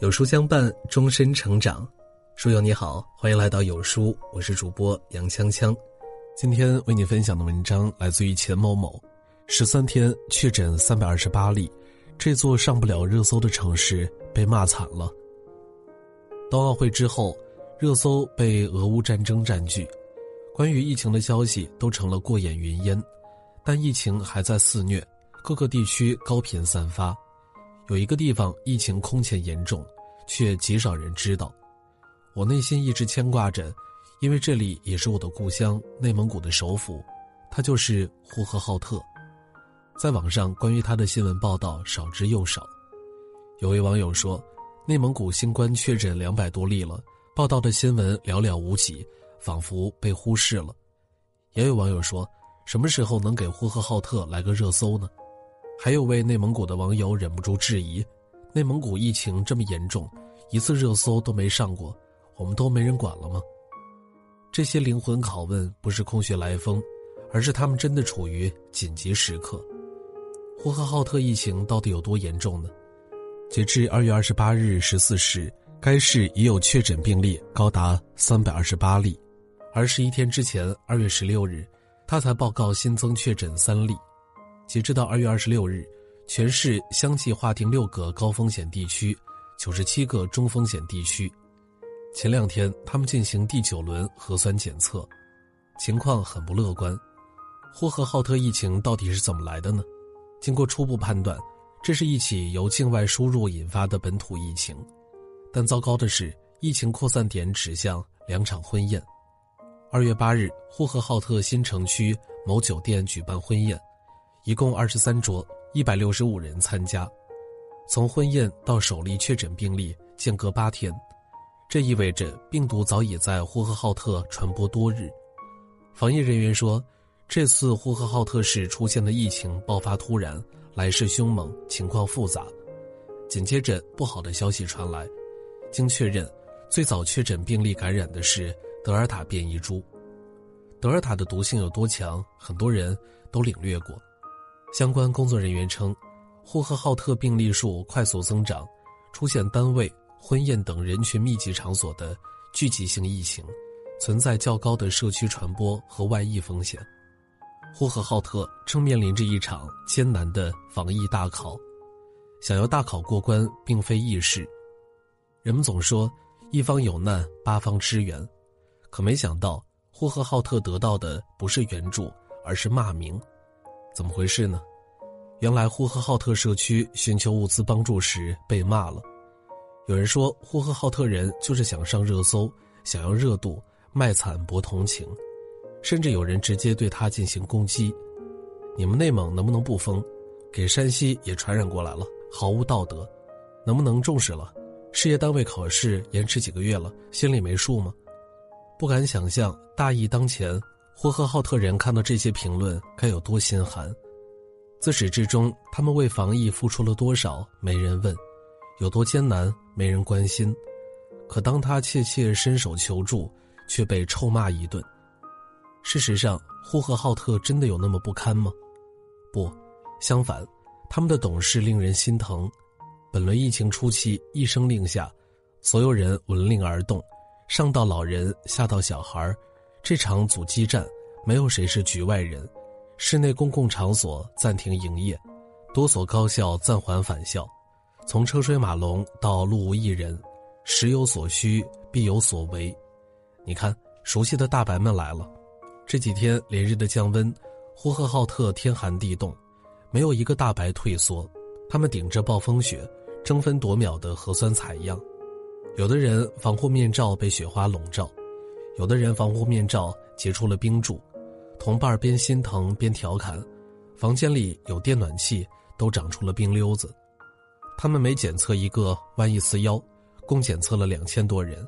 有书相伴，终身成长。书友你好，欢迎来到有书，我是主播杨锵锵。今天为你分享的文章来自于钱某某。十三天确诊三百二十八例，这座上不了热搜的城市被骂惨了。冬奥会之后，热搜被俄乌战争占据，关于疫情的消息都成了过眼云烟。但疫情还在肆虐，各个地区高频散发。有一个地方疫情空前严重，却极少人知道。我内心一直牵挂着，因为这里也是我的故乡，内蒙古的首府，它就是呼和浩特。在网上关于它的新闻报道少之又少。有位网友说，内蒙古新冠确诊两百多例了，报道的新闻寥寥无几，仿佛被忽视了。也有网友说，什么时候能给呼和浩特来个热搜呢？还有位内蒙古的网友忍不住质疑：“内蒙古疫情这么严重，一次热搜都没上过，我们都没人管了吗？”这些灵魂拷问不是空穴来风，而是他们真的处于紧急时刻。呼和浩特疫情到底有多严重呢？截至二月二十八日十四时，该市已有确诊病例高达三百二十八例，而十一天之前，二月十六日，他才报告新增确诊三例。截止到二月二十六日，全市相继划定六个高风险地区，九十七个中风险地区。前两天，他们进行第九轮核酸检测，情况很不乐观。呼和浩特疫情到底是怎么来的呢？经过初步判断，这是一起由境外输入引发的本土疫情。但糟糕的是，疫情扩散点指向两场婚宴。二月八日，呼和浩特新城区某酒店举办婚宴。一共二十三桌，一百六十五人参加。从婚宴到首例确诊病例间隔八天，这意味着病毒早已在呼和浩特传播多日。防疫人员说，这次呼和浩特市出现的疫情爆发突然，来势凶猛，情况复杂。紧接着，不好的消息传来，经确认，最早确诊病例感染的是德尔塔变异株。德尔塔的毒性有多强，很多人都领略过。相关工作人员称，呼和浩特病例数快速增长，出现单位、婚宴等人群密集场所的聚集性疫情，存在较高的社区传播和外溢风险。呼和浩特正面临着一场艰难的防疫大考，想要大考过关并非易事。人们总说一方有难八方支援，可没想到呼和浩特得到的不是援助，而是骂名。怎么回事呢？原来呼和浩特社区寻求物资帮助时被骂了。有人说呼和浩特人就是想上热搜，想要热度，卖惨博同情，甚至有人直接对他进行攻击。你们内蒙能不能不封？给山西也传染过来了，毫无道德。能不能重视了？事业单位考试延迟几个月了，心里没数吗？不敢想象，大疫当前。呼和浩特人看到这些评论该有多心寒？自始至终，他们为防疫付出了多少？没人问，有多艰难？没人关心。可当他切切伸手求助，却被臭骂一顿。事实上，呼和浩特真的有那么不堪吗？不，相反，他们的懂事令人心疼。本轮疫情初期，一声令下，所有人闻令而动，上到老人，下到小孩这场阻击战，没有谁是局外人。室内公共场所暂停营业，多所高校暂缓返校。从车水马龙到路无一人，时有所需，必有所为。你看，熟悉的大白们来了。这几天连日的降温，呼和浩特天寒地冻，没有一个大白退缩。他们顶着暴风雪，争分夺秒的核酸采样。有的人防护面罩被雪花笼罩。有的人防护面罩结出了冰柱，同伴边心疼边调侃：“房间里有电暖气，都长出了冰溜子。”他们每检测一个弯一次腰，共检测了两千多人，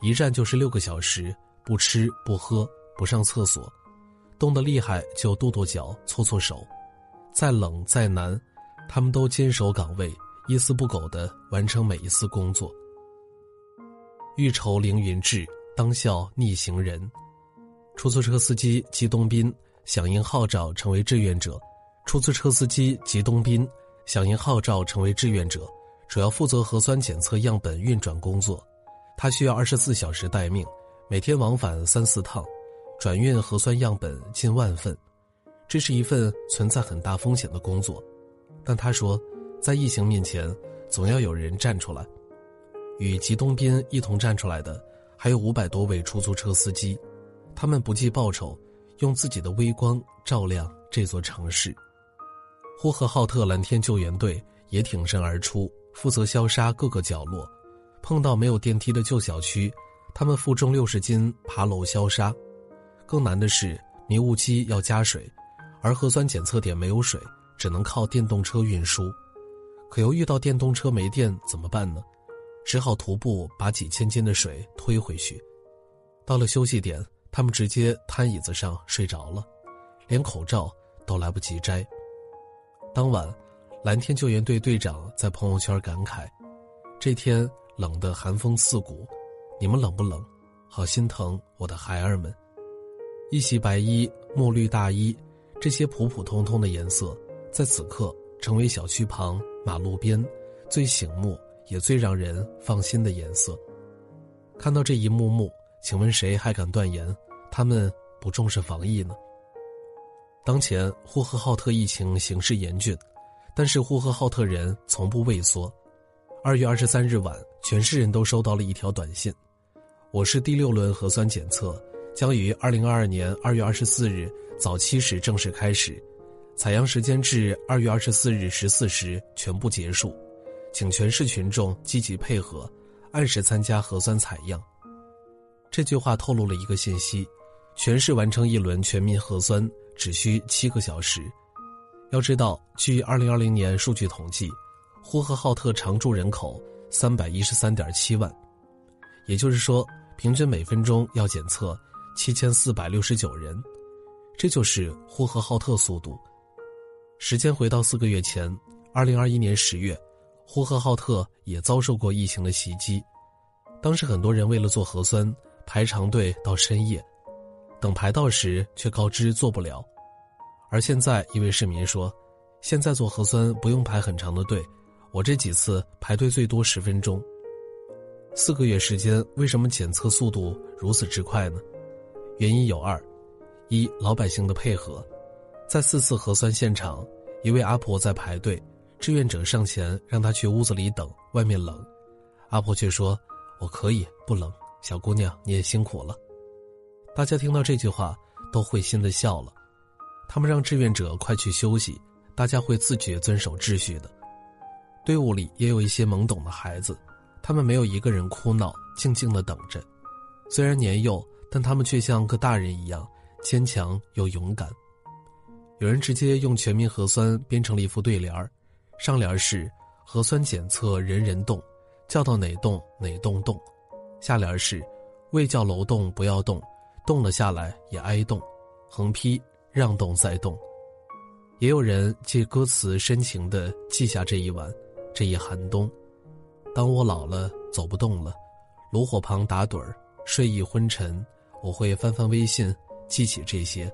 一站就是六个小时，不吃不喝不上厕所，冻得厉害就跺跺脚搓搓手，再冷再难，他们都坚守岗位，一丝不苟地完成每一次工作。欲愁凌云志。当笑逆行人，出租车司机吉东斌响应号召成为志愿者。出租车司机吉东斌响应号召成为志愿者，主要负责核酸检测样本运转工作。他需要二十四小时待命，每天往返三四趟，转运核酸样本近万份。这是一份存在很大风险的工作，但他说，在疫情面前，总要有人站出来。与吉东斌一同站出来的，还有五百多位出租车司机，他们不计报酬，用自己的微光照亮这座城市。呼和浩特蓝天救援队也挺身而出，负责消杀各个角落。碰到没有电梯的旧小区，他们负重六十斤爬楼消杀。更难的是，迷雾机要加水，而核酸检测点没有水，只能靠电动车运输。可又遇到电动车没电怎么办呢？只好徒步把几千斤的水推回去。到了休息点，他们直接瘫椅子上睡着了，连口罩都来不及摘。当晚，蓝天救援队队长在朋友圈感慨：“这天冷得寒风刺骨，你们冷不冷？好心疼我的孩儿们。”一袭白衣、墨绿大衣，这些普普通通的颜色，在此刻成为小区旁、马路边最醒目。也最让人放心的颜色。看到这一幕幕，请问谁还敢断言他们不重视防疫呢？当前呼和浩特疫情形势严峻，但是呼和浩特人从不畏缩。二月二十三日晚，全市人都收到了一条短信：“我市第六轮核酸检测将于二零二二年二月二十四日早七时正式开始，采样时间至二月二十四日十四时全部结束。”请全市群众积极配合，按时参加核酸采样。这句话透露了一个信息：全市完成一轮全民核酸只需七个小时。要知道，据二零二零年数据统计，呼和浩特常住人口三百一十三点七万，也就是说，平均每分钟要检测七千四百六十九人。这就是呼和浩特速度。时间回到四个月前，二零二一年十月。呼和浩特也遭受过疫情的袭击，当时很多人为了做核酸排长队到深夜，等排到时却告知做不了。而现在一位市民说：“现在做核酸不用排很长的队，我这几次排队最多十分钟。”四个月时间，为什么检测速度如此之快呢？原因有二：一、老百姓的配合，在四次核酸现场，一位阿婆在排队。志愿者上前让他去屋子里等，外面冷。阿婆却说：“我可以不冷，小姑娘你也辛苦了。”大家听到这句话都会心的笑了。他们让志愿者快去休息，大家会自觉遵守秩序的。队伍里也有一些懵懂的孩子，他们没有一个人哭闹，静静的等着。虽然年幼，但他们却像个大人一样坚强又勇敢。有人直接用全民核酸编成了一副对联儿。上联是核酸检测人人动，叫到哪栋哪栋动；下联是未叫楼栋不要动，动了下来也挨冻。横批让动再动。也有人借歌词深情地记下这一晚，这一寒冬。当我老了走不动了，炉火旁打盹儿，睡意昏沉，我会翻翻微信，记起这些。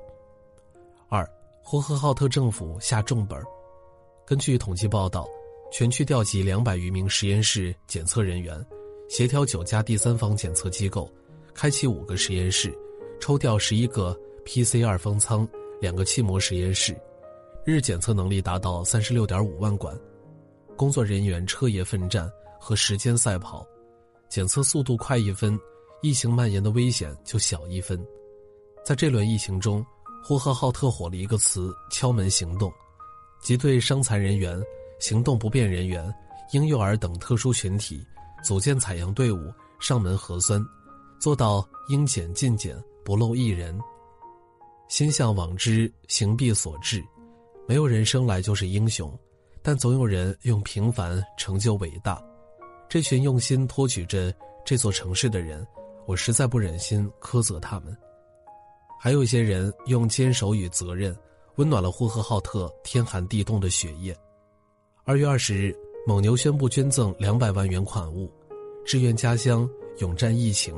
二，呼和浩特政府下重本儿。根据统计报道，全区调集两百余名实验室检测人员，协调九家第三方检测机构，开启五个实验室，抽调十一个 PCR 方舱，两个气膜实验室，日检测能力达到三十六点五万管。工作人员彻夜奋战和时间赛跑，检测速度快一分，疫情蔓延的危险就小一分。在这轮疫情中，呼和浩特火了一个词“敲门行动”。即对伤残人员、行动不便人员、婴幼儿等特殊群体，组建采样队伍上门核酸，做到应检尽检，不漏一人。心向往之，行必所至。没有人生来就是英雄，但总有人用平凡成就伟大。这群用心托举着这座城市的人，我实在不忍心苛责他们。还有一些人用坚守与责任。温暖了呼和浩特天寒地冻的血液。二月二十日，蒙牛宣布捐赠两百万元款物，支援家乡，勇战疫情，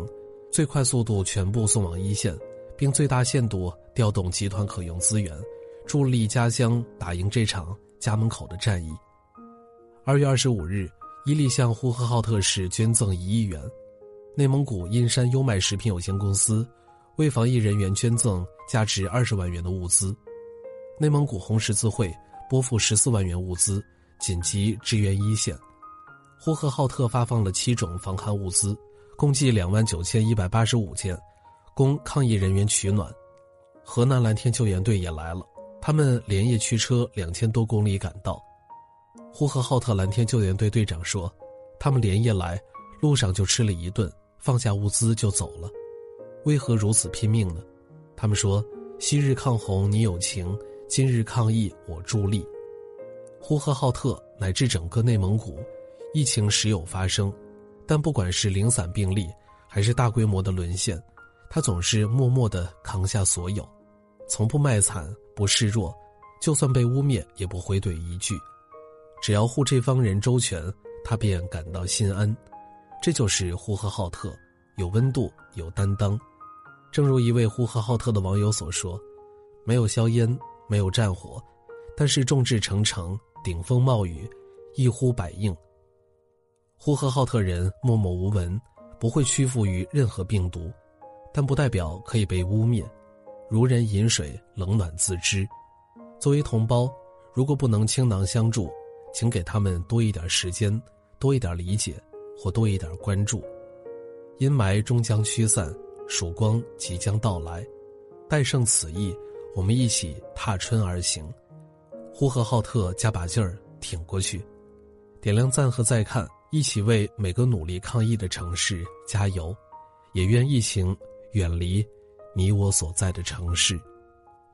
最快速度全部送往一线，并最大限度调动集团可用资源，助力家乡打赢这场家门口的战役。二月二十五日，伊利向呼和浩特市捐赠一亿元，内蒙古阴山优麦食品有限公司为防疫人员捐赠价值二十万元的物资，内蒙古红十字会拨付十四万元物资紧急支援一线，呼和浩特发放了七种防寒物资，共计两万九千一百八十五件，供抗疫人员取暖。河南蓝天救援队也来了。他们连夜驱车两千多公里赶到。呼和浩特蓝天救援队队长说：“他们连夜来，路上就吃了一顿，放下物资就走了。为何如此拼命呢？”他们说：“昔日抗洪你有情，今日抗疫我助力。”呼和浩特乃至整个内蒙古，疫情时有发生，但不管是零散病例，还是大规模的沦陷，他总是默默的扛下所有，从不卖惨。不示弱，就算被污蔑也不回怼一句，只要护这方人周全，他便感到心安。这就是呼和浩特，有温度，有担当。正如一位呼和浩特的网友所说：“没有硝烟，没有战火，但是众志成城，顶风冒雨，一呼百应。”呼和浩特人默默无闻，不会屈服于任何病毒，但不代表可以被污蔑。如人饮水，冷暖自知。作为同胞，如果不能倾囊相助，请给他们多一点时间，多一点理解，或多一点关注。阴霾终将驱散，曙光即将到来。待胜此役，我们一起踏春而行。呼和浩特，加把劲儿，挺过去！点亮赞和再看，一起为每个努力抗疫的城市加油！也愿疫情远离。你我所在的城市。